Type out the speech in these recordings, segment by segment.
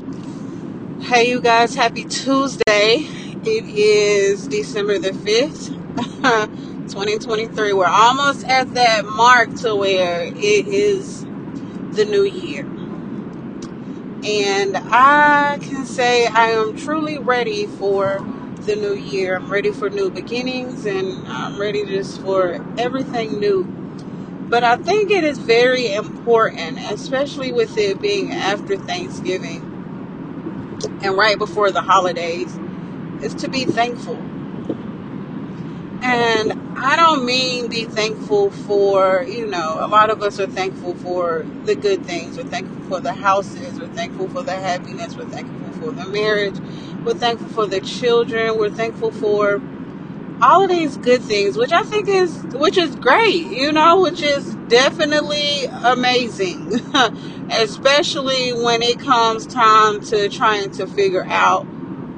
Hey, you guys, happy Tuesday. It is December the 5th, 2023. We're almost at that mark to where it is the new year. And I can say I am truly ready for the new year. I'm ready for new beginnings and I'm ready just for everything new. But I think it is very important, especially with it being after Thanksgiving and right before the holidays, is to be thankful And I don't mean be thankful for, you know, a lot of us are thankful for the good things. We're thankful for the houses. We're thankful for the happiness. We're thankful for the marriage. We're thankful for the children. We're thankful for all of these good things, which I think is, which is great, you know, which is definitely amazing. Especially when it comes time to trying to figure out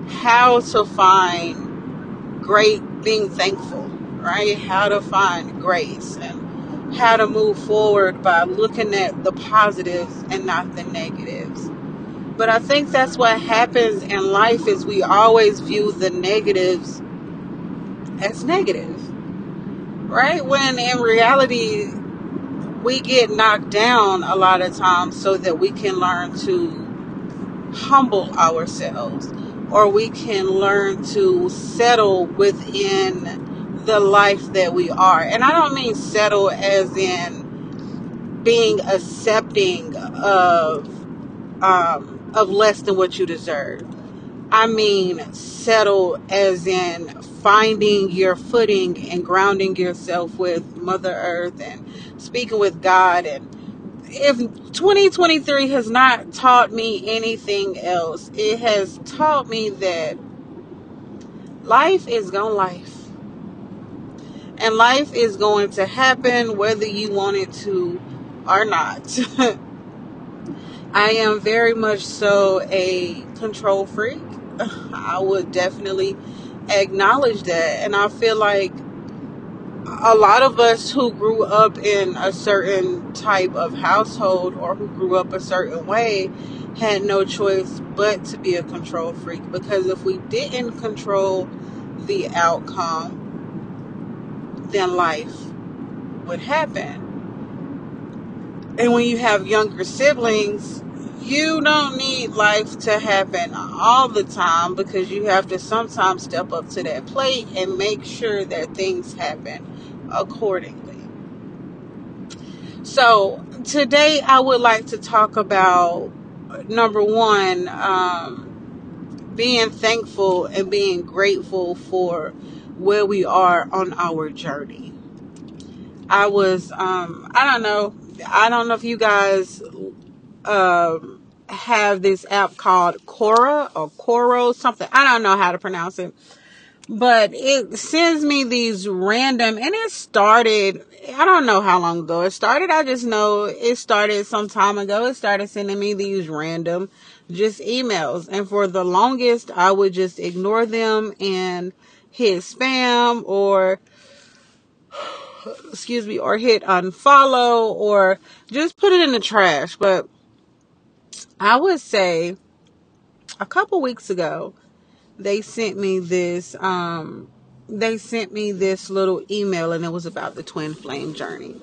how to find great being thankful, right? How to find grace and how to move forward by looking at the positives and not the negatives. But I think that's what happens in life is we always view the negatives as negative, right? When in reality we get knocked down a lot of times so that we can learn to humble ourselves or we can learn to settle within the life that we are. And I don't mean settle as in being accepting of um, of less than what you deserve. I mean settle as in finding your footing and grounding yourself with Mother Earth and speaking with God and if 2023 has not taught me anything else, it has taught me that life is going to life. And life is going to happen whether you want it to or not. I am very much so a control freak. I would definitely acknowledge that. And I feel like a lot of us who grew up in a certain type of household or who grew up a certain way had no choice but to be a control freak because if we didn't control the outcome, then life would happen. And when you have younger siblings, you don't need life to happen all the time because you have to sometimes step up to that plate and make sure that things happen accordingly. So, today I would like to talk about number one, um, being thankful and being grateful for where we are on our journey. I was, um, I don't know, I don't know if you guys um, have this app called Cora or Coro something. I don't know how to pronounce it. But it sends me these random and it started i don't know how long ago it started. I just know it started some time ago. It started sending me these random just emails. And for the longest i would just ignore them and hit spam or excuse me or hit unfollow or just put it in the trash. But i would say a couple weeks ago they sent me this um they sent me this little email and it was about the twin flame journey.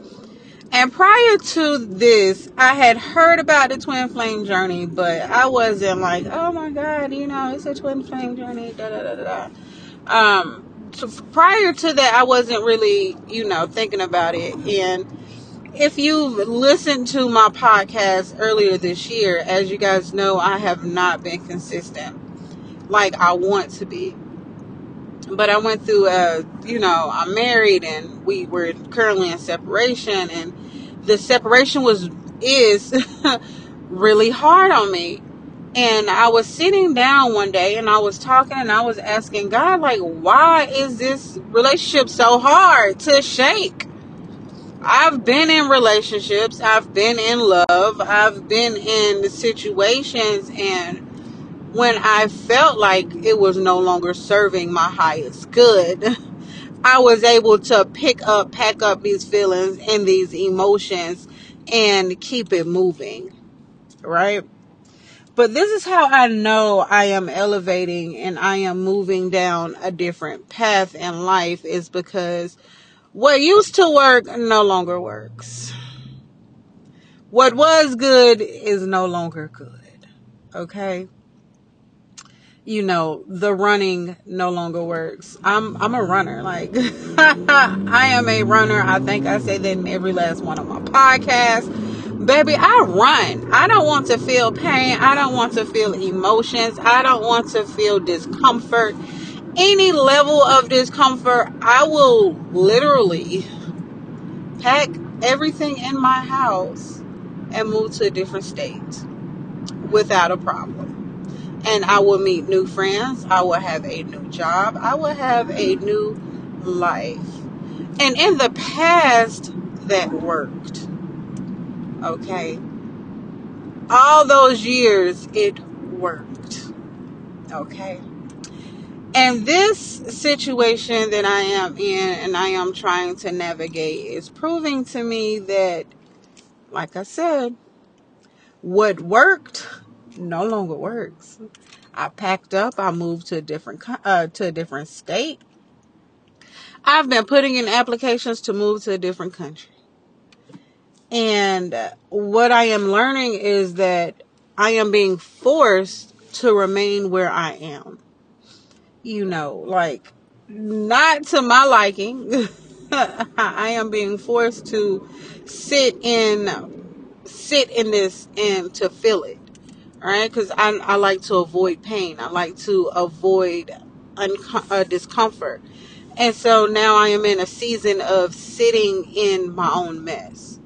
And prior to this i had heard about the twin flame journey but i wasn't like oh my god you know it's a twin flame journey da da da da um so prior to that i wasn't really you know thinking about it. And if you've listened to my podcast earlier this year as you guys know i have not been consistent like i want to be but I went through a, you know, I'm married and we were currently in separation and the separation was is really hard on me. And I was sitting down one day and I was talking and I was asking God like why is this relationship so hard to shake? I've been in relationships, I've been in love, I've been in situations. And when I felt like it was no longer serving my highest good, I was able to pick up, pack up these feelings and these emotions and keep it moving, right? But this is how I know I am elevating and I am moving down a different path in life is because what used to work no longer works. What was good is no longer good. Okay? you know, the running no longer works. I'm I'm a runner. Like I am a runner. I think I say that in every last one of my podcasts. Baby, I run. I don't want to feel pain. I don't want to feel emotions. I don't want to feel discomfort. Any level of discomfort, I will literally pack everything in my house and move to a different state without a problem and I will meet new friends. I will have a new job. I will have a new life. And in the past, that worked. Okay. All those years, it worked. Okay. And this situation that I am in and I am trying to navigate is proving to me that, like I said, what worked no longer works. I packed up. I moved to a different uh, to a different state. I've been putting in applications to move to a different country. And what I am learning is that I am being forced to remain where I am. You know, like not to my liking. I am being forced to sit in sit in this and to feel it right? Because I, I like to avoid pain. I like to avoid uh, discomfort. And so now I am in a season of sitting in my own mess.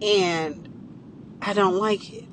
And I don't like it.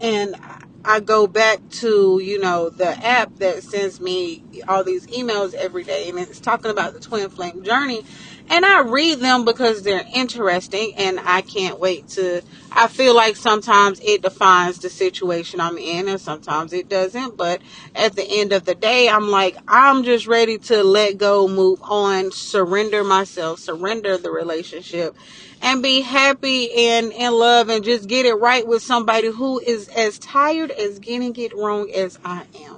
And I go back to, you know, the app that sends me all these emails every day and it's talking about the twin flame journey. And I read them because they're interesting and I can't wait to I feel like sometimes it defines the situation I'm in and sometimes it doesn't, but at the end of the day, I'm like I'm just ready to let go, move on, surrender myself, surrender the relationship and be happy and in love and just get it right with somebody who is as tired as getting it wrong as I am.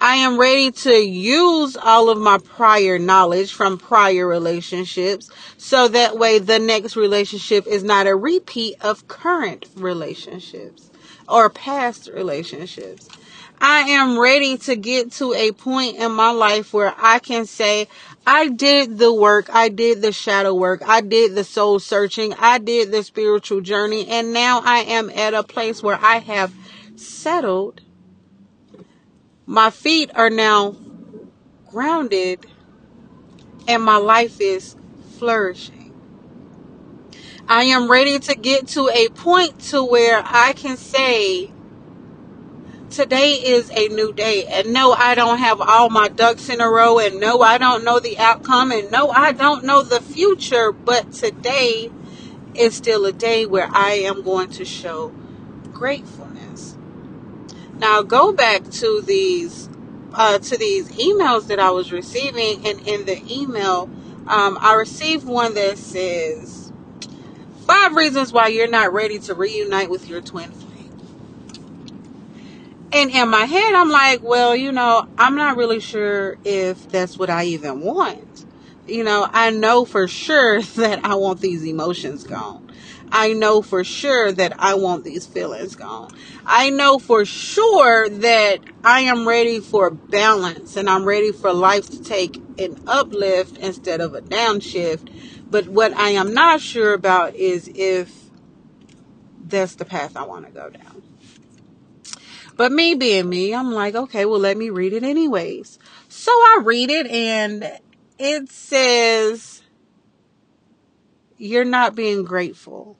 I am ready to use all of my prior knowledge from prior relationships so that way the next relationship is not a repeat of current relationships or past relationships. I am ready to get to a point in my life where I can say, I did the work. I did the shadow work. I did the soul searching. I did the spiritual journey. And now I am at a place where I have settled. My feet are now grounded and my life is flourishing. I am ready to get to a point to where I can say, today is a new day. And no, I don't have all my ducks in a row. And no, I don't know the outcome. And no, I don't know the future. But today is still a day where I am going to show gratefulness. Now go back to these uh, to these emails that I was receiving, and in the email, um, I received one that says five reasons why you're not ready to reunite with your twin flame. and in my head, I'm like, well, you know, I'm not really sure if that's what I even want. You know, I know for sure that I want these emotions gone. I know for sure that I want these feelings gone. I know for sure that I am ready for balance and I'm ready for life to take an uplift instead of a downshift. But what I am not sure about is if that's the path I want to go down. But me being me, I'm like, okay, well, let me read it anyways. So I read it and it says, you're not being grateful.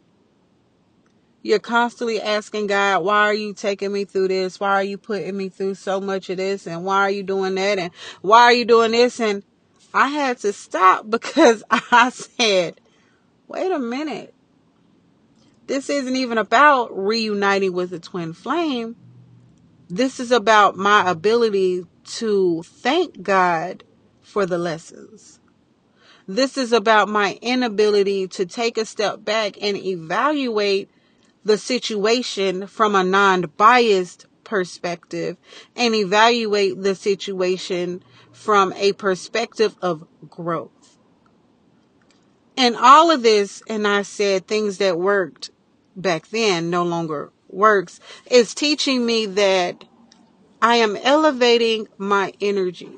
You're constantly asking God, why are you taking me through this? Why are you putting me through so much of this? And why are you doing that? And why are you doing this? And I had to stop because I said, wait a minute. This isn't even about reuniting with a twin flame. This is about my ability to thank God for the lessons. This is about my inability to take a step back and evaluate the situation from a non biased perspective and evaluate the situation from a perspective of growth. And all of this, and I said things that worked back then no longer works, is teaching me that I am elevating my energy.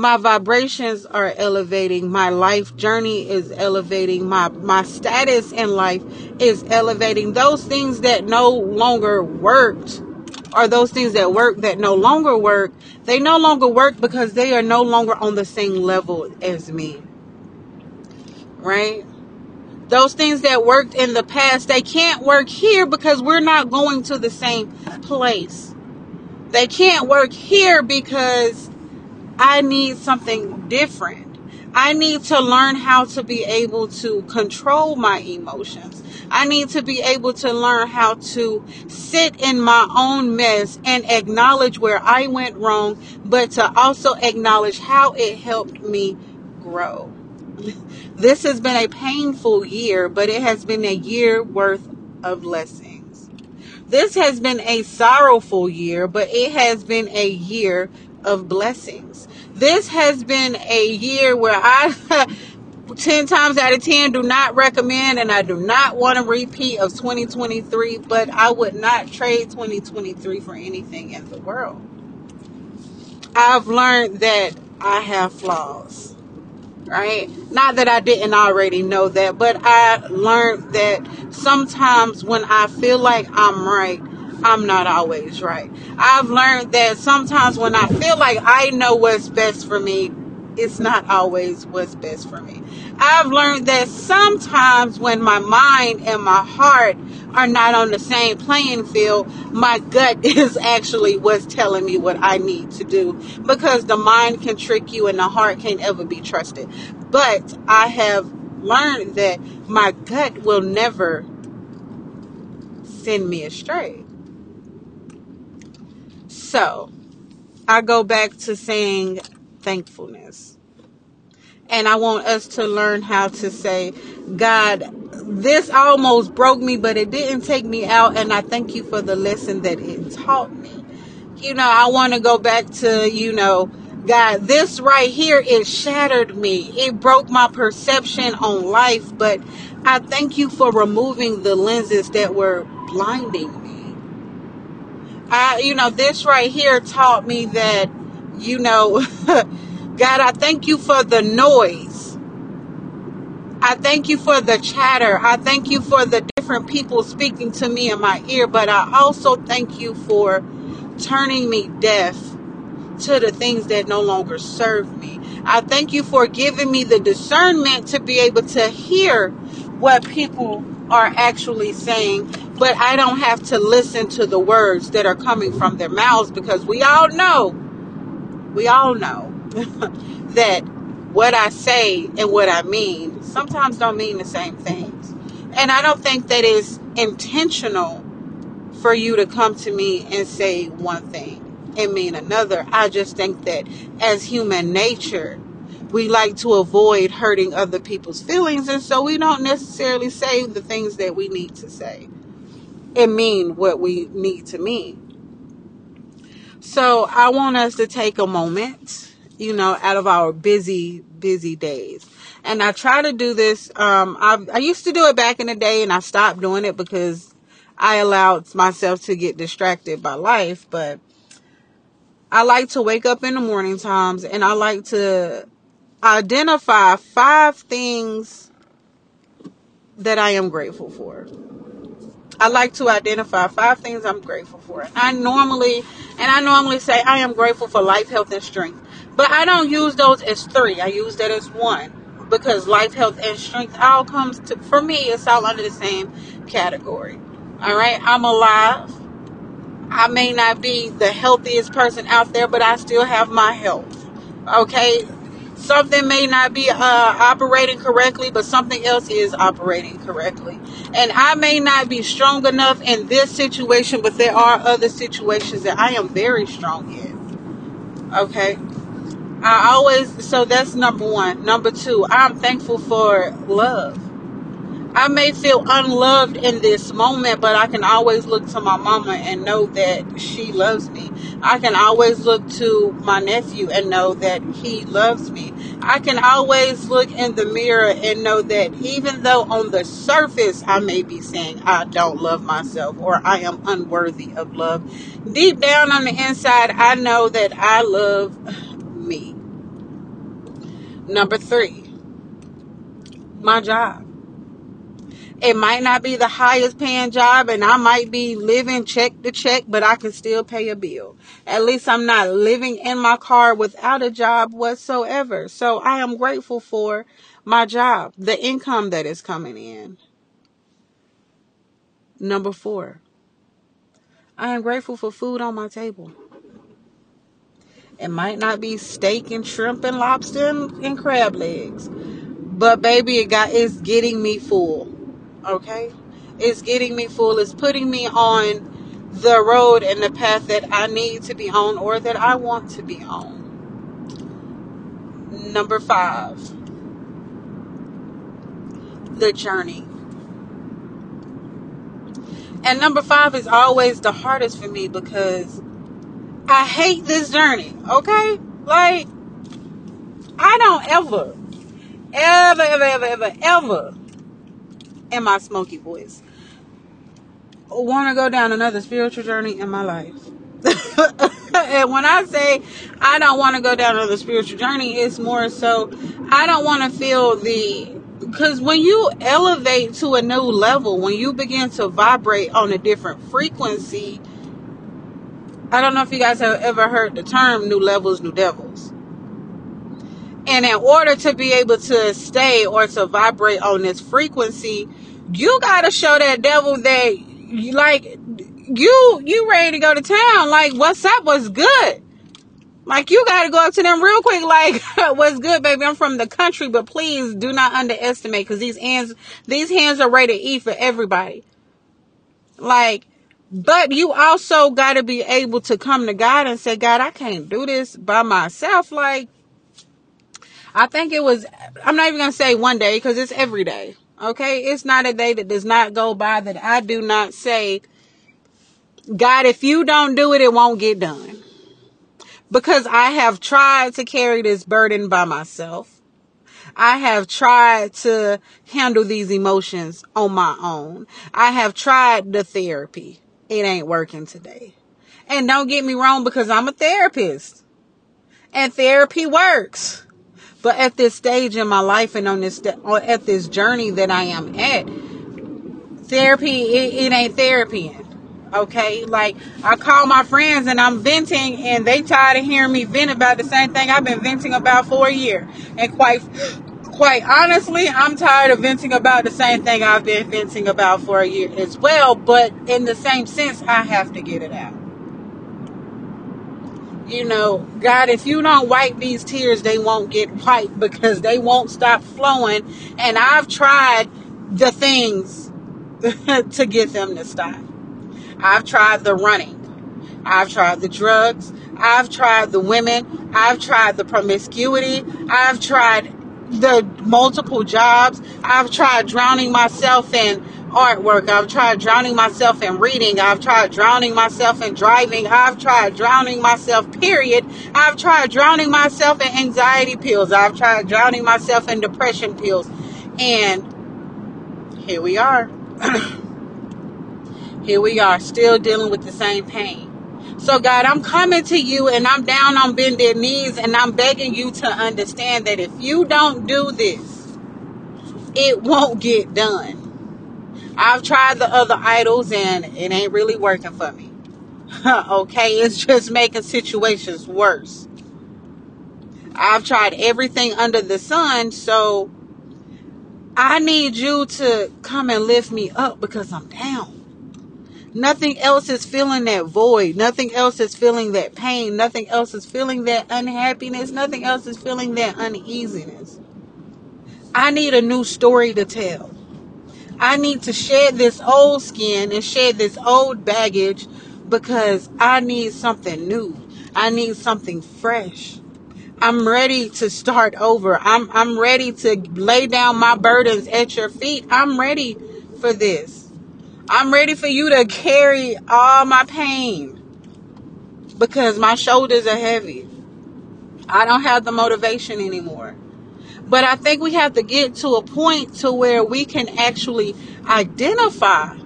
My vibrations are elevating. My life journey is elevating. My, my status in life is elevating. Those things that no longer worked or those things that work that no longer work, they no longer work because they are no longer on the same level as me. Right? Those things that worked in the past, they can't work here because we're not going to the same place. They can't work here because I need something different. I need to learn how to be able to control my emotions. I need to be able to learn how to sit in my own mess and acknowledge where I went wrong, but to also acknowledge how it helped me grow. This has been a painful year, but it has been a year worth of lessons. This has been a sorrowful year, but it has been a year of blessings. This has been a year where I 10 times out of 10 do not recommend and I do not want a repeat of 2023, but I would not trade 2023 for anything in the world. I've learned that I have flaws, right? Not that I didn't already know that, but I learned that sometimes when I feel like I'm right, I'm not always right. I've learned that sometimes when I feel like I know what's best for me, it's not always what's best for me. I've learned that sometimes when my mind and my heart are not on the same playing field, my gut is actually what's telling me what I need to do because the mind can trick you and the heart can't ever be trusted. But I have learned that my gut will never send me astray. So I go back to saying thankfulness. And I want us to learn how to say, God, this almost broke me, but it didn't take me out. And I thank you for the lesson that it taught me. You know, I want to go back to, you know, God, this right here, it shattered me. It broke my perception on life, but I thank you for removing the lenses that were blinding. I, you know, this right here taught me that, you know, God, I thank you for the noise. I thank you for the chatter. I thank you for the different people speaking to me in my ear, but I also thank you for turning me deaf to the things that no longer serve me. I thank you for giving me the discernment to be able to hear what people are actually saying, but I don't have to listen to the words that are coming from their mouths because we all know, we all know that what I say and what I mean sometimes don't mean the same things. And I don't think that is intentional for you to come to me and say one thing and mean another. I just think that as human nature, we like to avoid hurting other people's feelings, and so we don't necessarily say the things that we need to say and mean what we need to mean. So I want us to take a moment, you know, out of our busy, busy days. And I try to do this. Um, I, I used to do it back in the day, and I stopped doing it because I allowed myself to get distracted by life. But I like to wake up in the morning times, and I like to identify five things that I am grateful for. I like to identify five things I'm grateful for. I normally, and I normally say I am grateful for life, health, and strength. But I don't use those as three. I use that as one because life, health, and strength all comes to, for me, it's all under the same category. All right. I'm alive. I may not be the healthiest person out there, but I still have my health. Okay something may not be uh, operating correctly, but something else is operating correctly. And I may not be strong enough in this situation, but there are other situations that I am very strong in. Okay. I always, so that's number one. Number two, I'm thankful for love. I may feel unloved in this moment, but I can always look to my mama and know that she loves me. I can always look to my nephew and know that he loves me. I can always look in the mirror and know that even though on the surface I may be saying I don't love myself or I am unworthy of love, deep down on the inside, I know that I love me. Number three, my job. It might not be the highest paying job and I might be living check to check, but I can still pay a bill. At least I'm not living in my car without a job whatsoever. So I am grateful for my job, the income that is coming in. Number four, I am grateful for food on my table. It might not be steak and shrimp and lobster and, and crab legs, but baby, it got it's getting me full. Okay? It's getting me full. It's putting me on the road and the path that I need to be on or that I want to be on. Number five, the journey. And number five is always the hardest for me because I hate this journey. Okay? Like, I don't ever, ever, ever, ever, ever, ever in my smoky voice want to go down another spiritual journey in my life. and when I say I don't want to go down another spiritual journey, it's more so I don't want to feel the because when you elevate to a new level, when you begin to vibrate on a different frequency, I don't know if you guys have ever heard the term new levels, new devils. And in order to be able to stay or to vibrate on this frequency, you got to show that devil that like you you ready to go to town. Like what's up? What's good? Like you got to go up to them real quick. Like what's good baby? I'm from the country but please do not underestimate because these hands these hands are ready to eat for everybody. Like but you also got to be able to come to god and say god i can't do this by myself. Like i think it was i'm not even gonna say one day because it's every day okay it's not a day that does not go by that i do not say God, if you don't do it, it won't get done. Because I have tried to carry this burden by myself. I have tried to handle these emotions on my own. I have tried the therapy. It ain't working today. And don't get me wrong because I'm a therapist. And therapy works. But at this stage in my life and on this or at this journey that I am at, therapy it, it ain't therapy. Okay, like I call my friends and I'm venting, and they tired of hearing me vent about the same thing I've been venting about for a year. And quite, quite honestly, I'm tired of venting about the same thing I've been venting about for a year as well. But in the same sense, I have to get it out. You know, God, if you don't wipe these tears, they won't get wiped because they won't stop flowing. And I've tried the things to get them to stop. I've tried the running. I've tried the drugs. I've tried the women. I've tried the promiscuity. I've tried the multiple jobs. I've tried drowning myself in artwork. I've tried drowning myself in reading. I've tried drowning myself in driving. I've tried drowning myself, period. I've tried drowning myself in anxiety pills. I've tried drowning myself in depression pills. And here we are. Here we are, still dealing with the same pain. So, God, I'm coming to you and I'm down on bended knees and I'm begging you to understand that if you don't do this, it won't get done. I've tried the other idols and it ain't really working for me. okay, it's just making situations worse. I've tried everything under the sun, so I need you to come and lift me up because I'm down. Nothing else is filling that void. Nothing else is feeling that pain. Nothing else is feeling that unhappiness. Nothing else is feeling that uneasiness. I need a new story to tell. I need to shed this old skin and shed this old baggage because I need something new. I need something fresh. I'm ready to start over. I'm I'm ready to lay down my burdens at your feet. I'm ready for this. I'm ready for you to carry all my pain because my shoulders are heavy. I don't have the motivation anymore. But I think we have to get to a point to where we can actually identify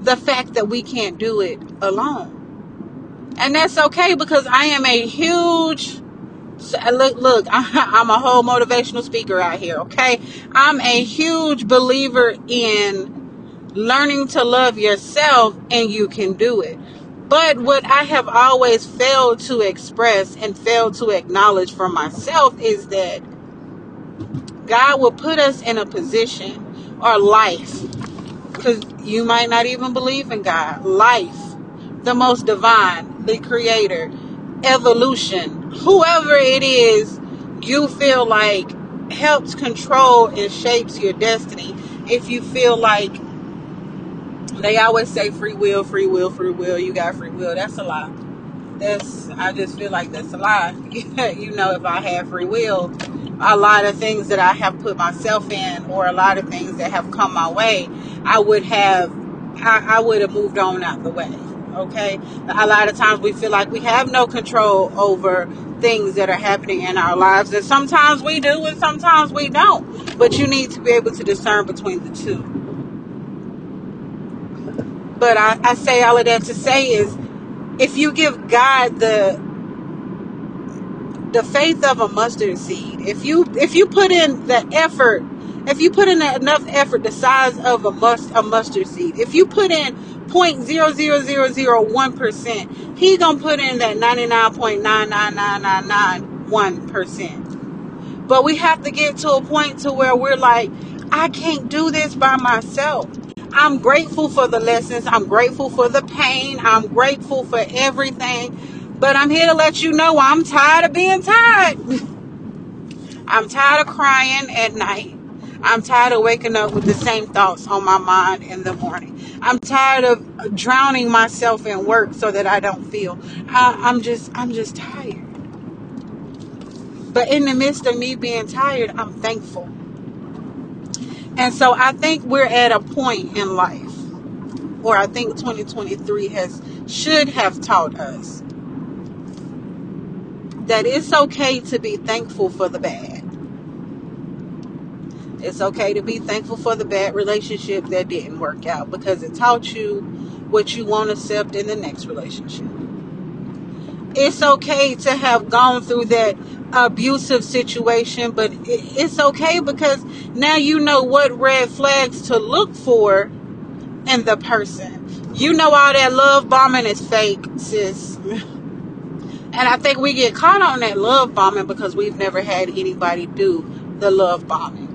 the fact that we can't do it alone. And that's okay because I am a huge look look i'm a whole motivational speaker out here okay i'm a huge believer in learning to love yourself and you can do it but what i have always failed to express and failed to acknowledge for myself is that god will put us in a position or life because you might not even believe in god life the most divine the creator evolution, whoever it is you feel like helps control and shapes your destiny. If you feel like they always say free will, free will, free will, you got free will, that's a lie. That's I just feel like that's a lie. you know, if I had free will, a lot of things that I have put myself in or a lot of things that have come my way, I would have I, I would have moved on out the way okay? A lot of times we feel like we have no control over things that are happening in our lives, and sometimes we do, and sometimes we don't. But you need to be able to discern between the two. But I, I say all of that to say is if you give God the the faith of a mustard seed, if you if you put in the effort if you put in enough effort the size of a must a mustard seed, if you put in 0.00001%, he gonna put in that 99.99991%. But we have to get to a point to where we're like, I can't do this by myself. I'm grateful for the lessons. I'm grateful for the pain. I'm grateful for everything. But I'm here to let you know I'm tired of being tired. I'm tired of crying at night. I'm tired of waking up with the same thoughts on my mind in the morning. I'm tired of drowning myself in work so that I don't feel. I, I'm just, I'm just tired. But in the midst of me being tired, I'm thankful. And so I think we're at a point in life, or I think 2023 has should have taught us that it's okay to be thankful for the bad. It's okay to be thankful for the bad relationship that didn't work out because it taught you what you won't accept in the next relationship. It's okay to have gone through that abusive situation, but it's okay because now you know what red flags to look for in the person. You know all that love bombing is fake, sis. And I think we get caught on that love bombing because we've never had anybody do the love bombing.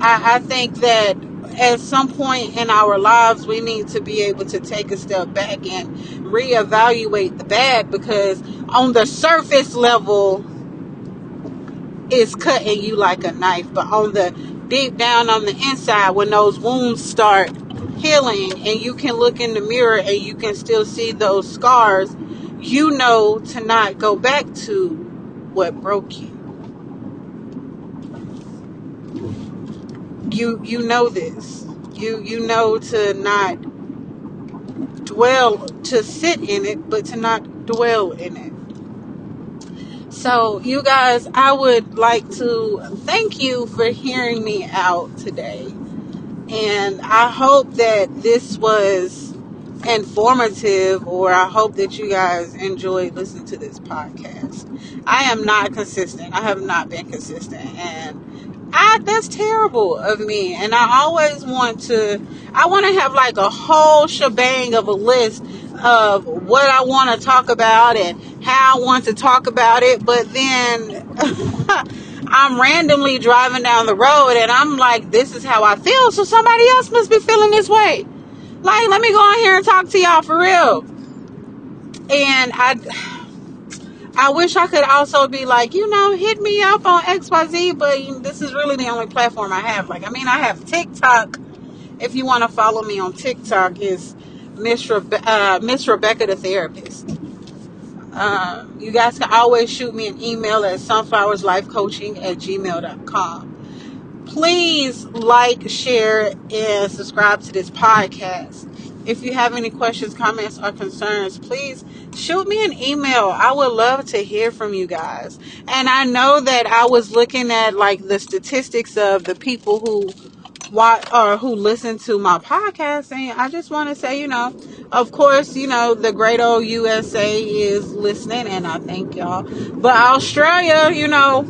I, I think that at some point in our lives, we need to be able to take a step back and reevaluate the bad because on the surface level, it's cutting you like a knife, but on the deep down on the inside, when those wounds start healing and you can look in the mirror and you can still see those scars, you know to not go back to what broke you. You you know this. You you know to not dwell to sit in it, but to not dwell in it. So, you guys, I would like to thank you for hearing me out today. And I hope that this was informative, or I hope that you guys enjoyed listening to this podcast. I am not consistent. I have not been consistent. And I that's terrible of me. And I always want to I want to have like a whole shebang of a list of what I want to talk about and how I want to talk about it, but then I'm randomly driving down the road and I'm like, this is how I feel, so somebody else must be feeling this way. Like, let me go on here and talk to y'all for real. And I I wish I could also be like, you know, hit me up on XYZ, but this is really the only platform I have. Like, I mean, I have TikTok. If you want to follow me on TikTok, is Miss, Rebe- uh, Miss Rebecca the Therapist. Um, you guys can always shoot me an email at sunflowerslifecoaching at gmail.com. Please like, share, and subscribe to this podcast. If you have any questions, comments, or concerns, please shoot me an email. I would love to hear from you guys. And I know that I was looking at like the statistics of the people who watch or who listen to my podcast and I just want to say, you know, of course, you know, the great old USA is listening and I thank y'all. But Australia, you know,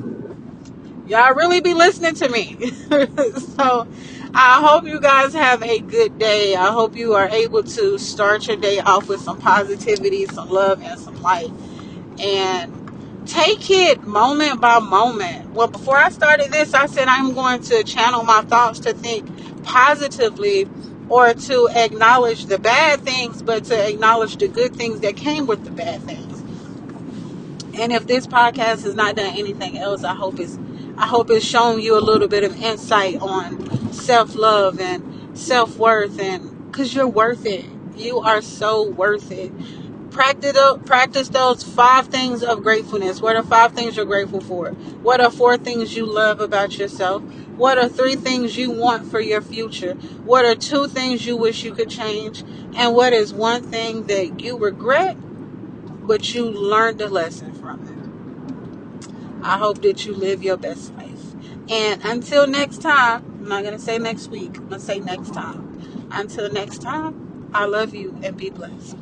y'all really be listening to me. so I hope you guys have a good day. I hope you are able to start your day off with some positivity, some love, and some light. And take it moment by moment. Well, before I started this, I said I'm going to channel my thoughts to think positively or to acknowledge the bad things, but to acknowledge the good things that came with the bad things. And if this podcast has not done anything else, I hope it's I hope it's shown you a little bit of insight on self-love and self-worth and cuz you're worth it. You are so worth it. Practice practice those five things of gratefulness. What are five things you're grateful for? What are four things you love about yourself? What are three things you want for your future? What are two things you wish you could change? And what is one thing that you regret but you learned a lesson from it. I hope that you live your best life. And until next time, I'm not going to say next week, I'm going to say next time. Until next time, I love you and be blessed.